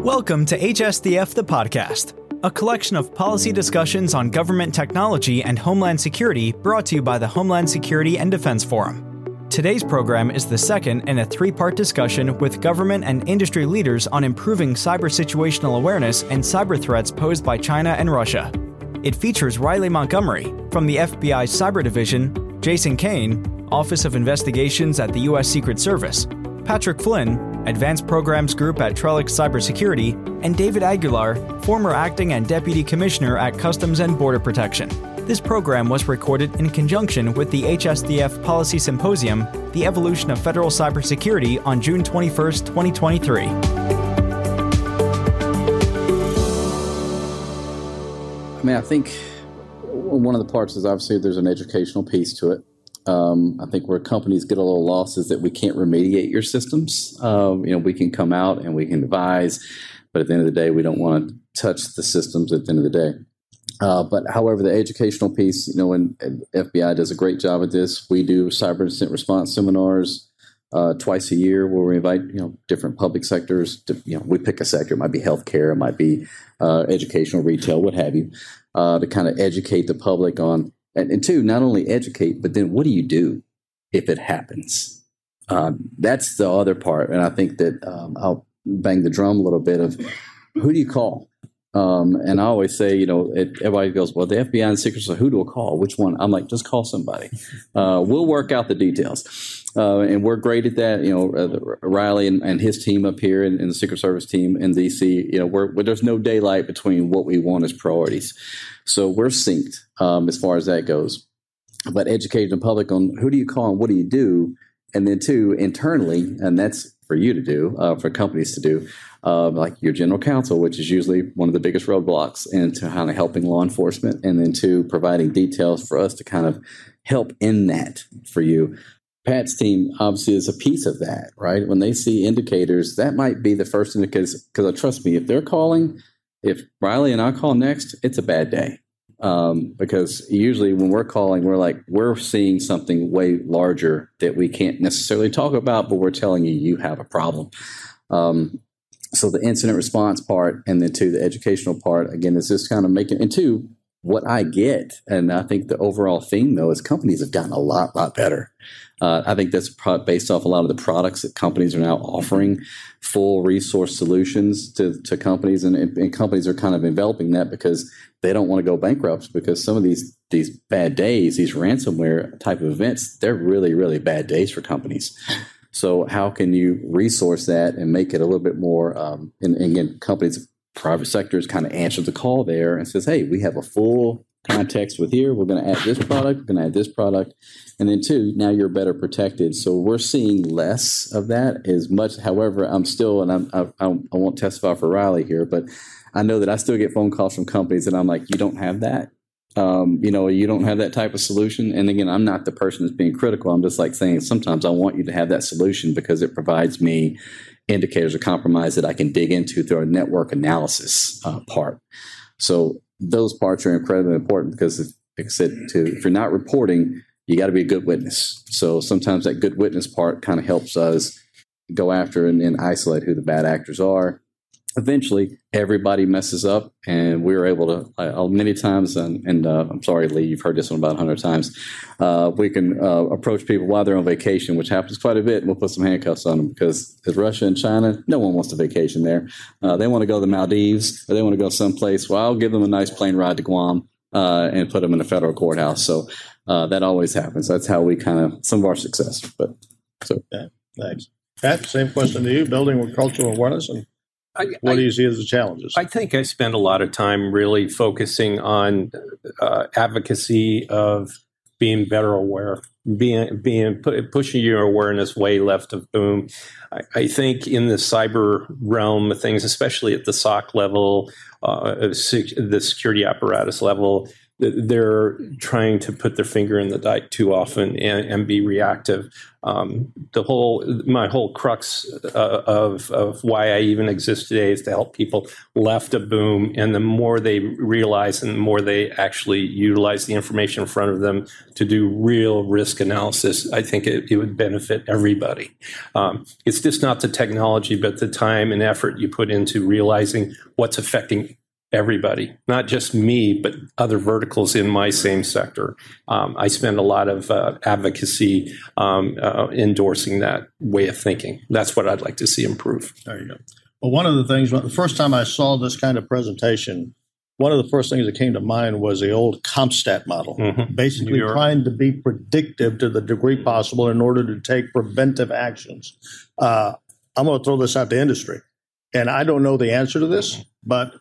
Welcome to HSDF the Podcast, a collection of policy discussions on government technology and homeland security brought to you by the Homeland Security and Defense Forum. Today's program is the second in a three part discussion with government and industry leaders on improving cyber situational awareness and cyber threats posed by China and Russia. It features Riley Montgomery from the FBI Cyber Division, Jason Kane, Office of Investigations at the U.S. Secret Service, Patrick Flynn, Advanced Programs Group at Trellix Cybersecurity, and David Aguilar, former acting and deputy commissioner at Customs and Border Protection. This program was recorded in conjunction with the HSDF Policy Symposium, The Evolution of Federal Cybersecurity, on June 21, 2023. I mean, I think one of the parts is obviously there's an educational piece to it. Um, I think where companies get a little lost is that we can't remediate your systems. Um, you know, we can come out and we can advise, but at the end of the day, we don't want to touch the systems at the end of the day. Uh, but however, the educational piece, you know, and, FBI does a great job at this. We do cyber incident response seminars uh, twice a year where we invite, you know, different public sectors. To, you know, we pick a sector. It might be healthcare, it might be uh, educational, retail, what have you, uh, to kind of educate the public on and, and two, not only educate, but then what do you do if it happens? Um, that's the other part, and I think that um, I'll bang the drum a little bit of who do you call? Um, and I always say, you know, it, everybody goes, well, the FBI and Secret Service, who do I call? Which one? I'm like, just call somebody. Uh, we'll work out the details. Uh, and we're great at that. You know, uh, Riley and, and, his team up here and, and, the Secret Service team in DC, you know, we're, there's no daylight between what we want as priorities. So we're synced um, as far as that goes. But educating the public on who do you call and what do you do? And then, two, internally, and that's for you to do, uh, for companies to do, uh, like your general counsel, which is usually one of the biggest roadblocks into kind of helping law enforcement, and then two, providing details for us to kind of help in that for you. Pat's team obviously is a piece of that, right? When they see indicators, that might be the first indicators. Because trust me, if they're calling, if Riley and I call next, it's a bad day. Um, because usually when we're calling, we're like, we're seeing something way larger that we can't necessarily talk about, but we're telling you you have a problem. Um, so the incident response part, and then two, the educational part, again, is just kind of making, and two, what I get, and I think the overall theme though is companies have gotten a lot, lot better. Uh, I think that's based off a lot of the products that companies are now offering, full resource solutions to, to companies, and, and companies are kind of enveloping that because they don't want to go bankrupt because some of these these bad days, these ransomware type of events, they're really really bad days for companies. So how can you resource that and make it a little bit more? Um, and, and again, companies, private sectors kind of answer the call there and says, "Hey, we have a full context with here. We're going to add this product. We're going to add this product, and then two, now you're better protected. So we're seeing less of that. As much, however, I'm still, and I'm, I, I won't testify for Riley here, but I know that I still get phone calls from companies, and I'm like, you don't have that. Um, you know, you don't have that type of solution. And again, I'm not the person that's being critical. I'm just like saying sometimes I want you to have that solution because it provides me indicators of compromise that I can dig into through a network analysis uh, part. So those parts are incredibly important because, if, like I said, to, if you're not reporting, you got to be a good witness. So sometimes that good witness part kind of helps us go after and, and isolate who the bad actors are eventually everybody messes up and we were able to uh, many times and, and uh, i'm sorry lee you've heard this one about 100 times uh, we can uh, approach people while they're on vacation which happens quite a bit and we'll put some handcuffs on them because as russia and china no one wants to vacation there. Uh, they want to go to the maldives or they want to go someplace well i'll give them a nice plane ride to guam uh, and put them in a federal courthouse so that always happens that's how we kind of some of our success but so. Yeah, thanks. Pat same question to you building with cultural awareness and I, what do you see as the challenges? I think I spend a lot of time really focusing on uh, advocacy of being better aware, being being pushing your awareness way left of boom. I, I think in the cyber realm of things, especially at the SOC level, uh, the security apparatus level, they're trying to put their finger in the dike too often and, and be reactive. Um, the whole, my whole crux uh, of of why I even exist today is to help people left a boom, and the more they realize and the more they actually utilize the information in front of them to do real risk analysis, I think it, it would benefit everybody. Um, it's just not the technology, but the time and effort you put into realizing what's affecting everybody, not just me, but other verticals in my same sector. Um, I spend a lot of uh, advocacy um, uh, endorsing that way of thinking. That's what I'd like to see improve. There you go. Well, one of the things, the first time I saw this kind of presentation, one of the first things that came to mind was the old CompStat model, mm-hmm. basically trying to be predictive to the degree possible in order to take preventive actions. Uh, I'm going to throw this out to industry. And I don't know the answer to this, but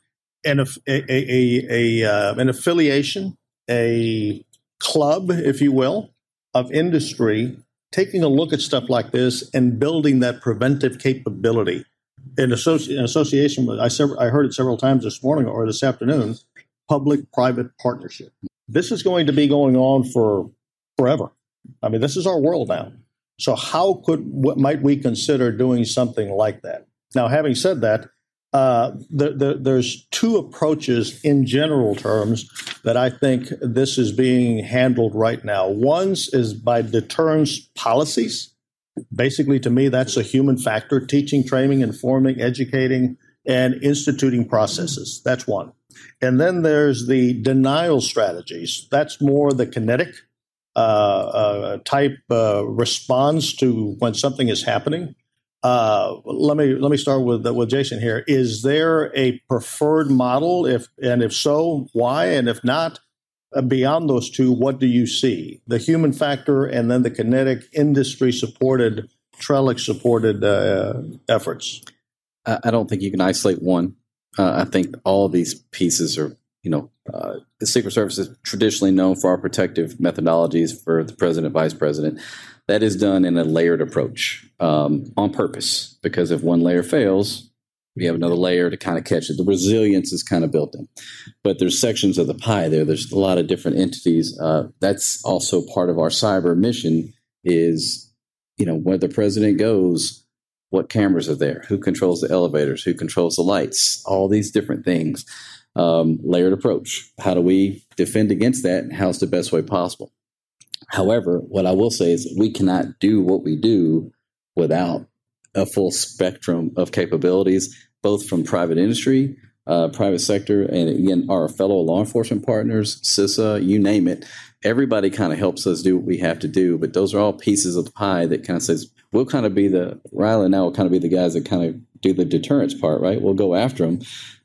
an, a, a, a, uh, an affiliation, a club, if you will, of industry taking a look at stuff like this and building that preventive capability. In, associ- in association with, I, sev- I heard it several times this morning or this afternoon, public private partnership. This is going to be going on for forever. I mean, this is our world now. So, how could, what might we consider doing something like that? Now, having said that, uh, the, the, there's two approaches in general terms that I think this is being handled right now. One is by deterrence policies. Basically, to me, that's a human factor teaching, training, informing, educating, and instituting processes. That's one. And then there's the denial strategies. That's more the kinetic uh, uh, type uh, response to when something is happening. Uh, let me let me start with with Jason here. Is there a preferred model? If and if so, why? And if not, uh, beyond those two, what do you see? The human factor, and then the kinetic industry supported, Trellix supported uh, efforts. I don't think you can isolate one. Uh, I think all these pieces are, you know, uh, the Secret Service is traditionally known for our protective methodologies for the president, vice president. That is done in a layered approach um, on purpose because if one layer fails, we have another layer to kind of catch it. The resilience is kind of built in, but there's sections of the pie there. There's a lot of different entities. Uh, that's also part of our cyber mission. Is you know where the president goes, what cameras are there, who controls the elevators, who controls the lights, all these different things. Um, layered approach. How do we defend against that? And how's the best way possible? However, what I will say is we cannot do what we do without a full spectrum of capabilities, both from private industry, uh, private sector, and again, our fellow law enforcement partners, CISA, you name it. Everybody kind of helps us do what we have to do, but those are all pieces of the pie that kind of says we'll kind of be the Riley and I will kind of be the guys that kind of do the deterrence part, right? We'll go after them,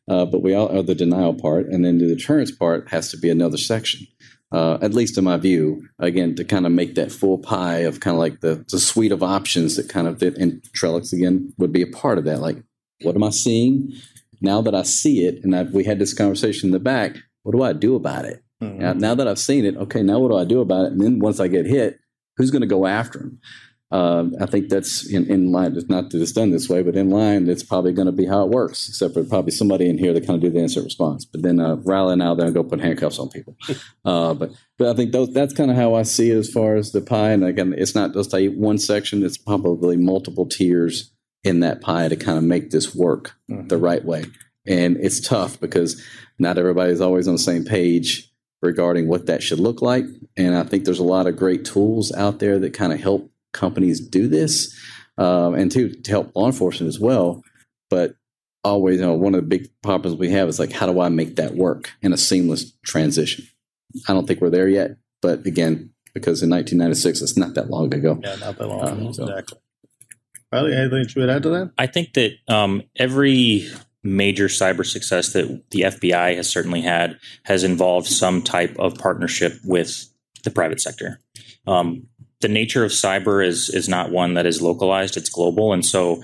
uh, but we all are the denial part, and then the deterrence part has to be another section uh, at least in my view, again, to kind of make that full pie of kind of like the, the suite of options that kind of fit. And Trellix, again, would be a part of that. Like, what am I seeing? Now that I see it, and I've, we had this conversation in the back, what do I do about it? Mm-hmm. Now, now, that I've seen it, okay, now what do I do about it? And then once I get hit, who's going to go after him? Uh, I think that's in, in line. It's not that it's done this way, but in line, it's probably going to be how it works. Except for probably somebody in here that kind of do the incident response. But then uh, and I then go put handcuffs on people. Uh, but but I think those, that's kind of how I see it as far as the pie. And again, it's not just a one section; it's probably multiple tiers in that pie to kind of make this work mm-hmm. the right way. And it's tough because not everybody's always on the same page regarding what that should look like. And I think there's a lot of great tools out there that kind of help companies do this, um, and to, to help law enforcement as well. But always, you know, one of the big problems we have is like, how do I make that work in a seamless transition? I don't think we're there yet, but again, because in 1996, it's not that long ago. Yeah, not that long. Um, so. Exactly. Riley, anything you would add to that? I think that um, every major cyber success that the FBI has certainly had has involved some type of partnership with the private sector. Um, the nature of cyber is is not one that is localized; it's global, and so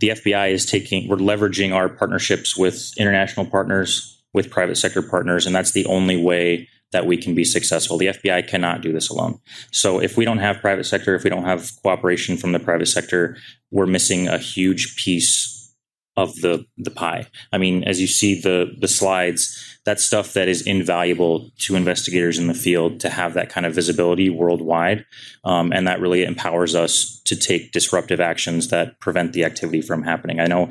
the FBI is taking we're leveraging our partnerships with international partners, with private sector partners, and that's the only way that we can be successful. The FBI cannot do this alone. So if we don't have private sector, if we don't have cooperation from the private sector, we're missing a huge piece of the the pie. I mean, as you see the the slides, that's stuff that is invaluable to investigators in the field to have that kind of visibility worldwide, um, and that really empowers us to take disruptive actions that prevent the activity from happening. I know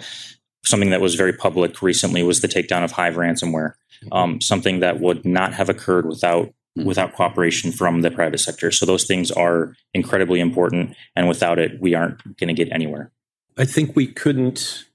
something that was very public recently was the takedown of Hive ransomware, um, something that would not have occurred without without cooperation from the private sector. So those things are incredibly important, and without it, we aren't going to get anywhere. I think we couldn't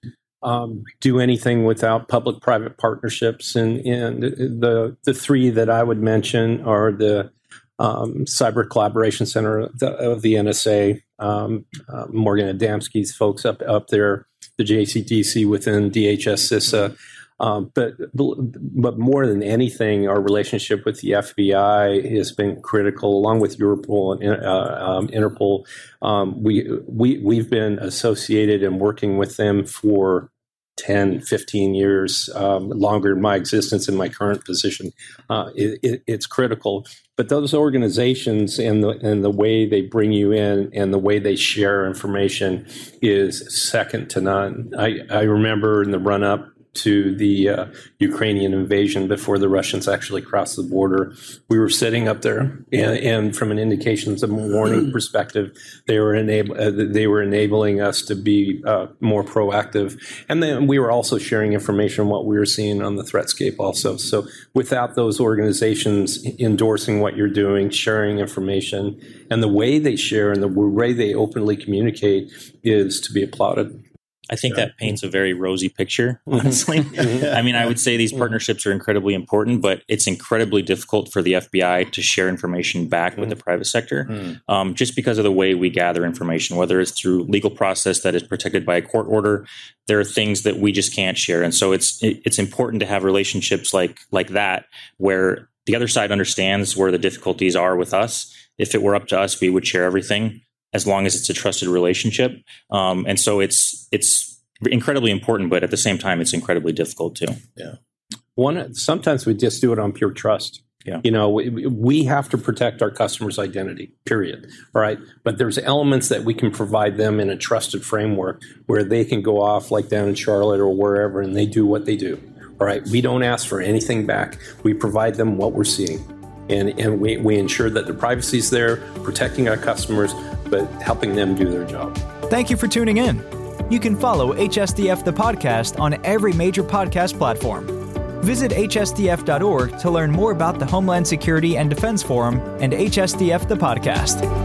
um, do anything without public-private partnerships, and, and the the three that I would mention are the um, Cyber Collaboration Center of the, of the NSA, um, uh, Morgan Adamski's folks up up there, the JCDC within DHS CISA, um, but but more than anything, our relationship with the FBI has been critical, along with Europol and uh, um, Interpol. Um, we we we've been associated and working with them for 10, 15 years, um, longer in my existence in my current position. Uh, it, it, it's critical. But those organizations and the, and the way they bring you in and the way they share information is second to none. I, I remember in the run up to the uh, Ukrainian invasion before the Russians actually crossed the border. We were sitting up there, and, and from an indications of warning perspective, they were enable uh, they were enabling us to be uh, more proactive, and then we were also sharing information on what we were seeing on the threatscape. Also, so without those organizations endorsing what you're doing, sharing information, and the way they share and the way they openly communicate is to be applauded. I think that paints a very rosy picture, honestly. I mean, I would say these partnerships are incredibly important, but it's incredibly difficult for the FBI to share information back with the private sector mm. um, just because of the way we gather information, whether it's through legal process that is protected by a court order. There are things that we just can't share. And so it's it's important to have relationships like like that where the other side understands where the difficulties are with us. If it were up to us, we would share everything as long as it's a trusted relationship. Um, and so it's it's incredibly important, but at the same time, it's incredibly difficult too. Yeah. One sometimes we just do it on pure trust. Yeah. You know, we, we have to protect our customer's identity, period. All right. But there's elements that we can provide them in a trusted framework where they can go off like down in Charlotte or wherever and they do what they do. All right. We don't ask for anything back. We provide them what we're seeing. And, and we, we ensure that the privacy is there, protecting our customers, but helping them do their job. Thank you for tuning in. You can follow HSDF the podcast on every major podcast platform. Visit hsdf.org to learn more about the Homeland Security and Defense Forum and HSDF the podcast.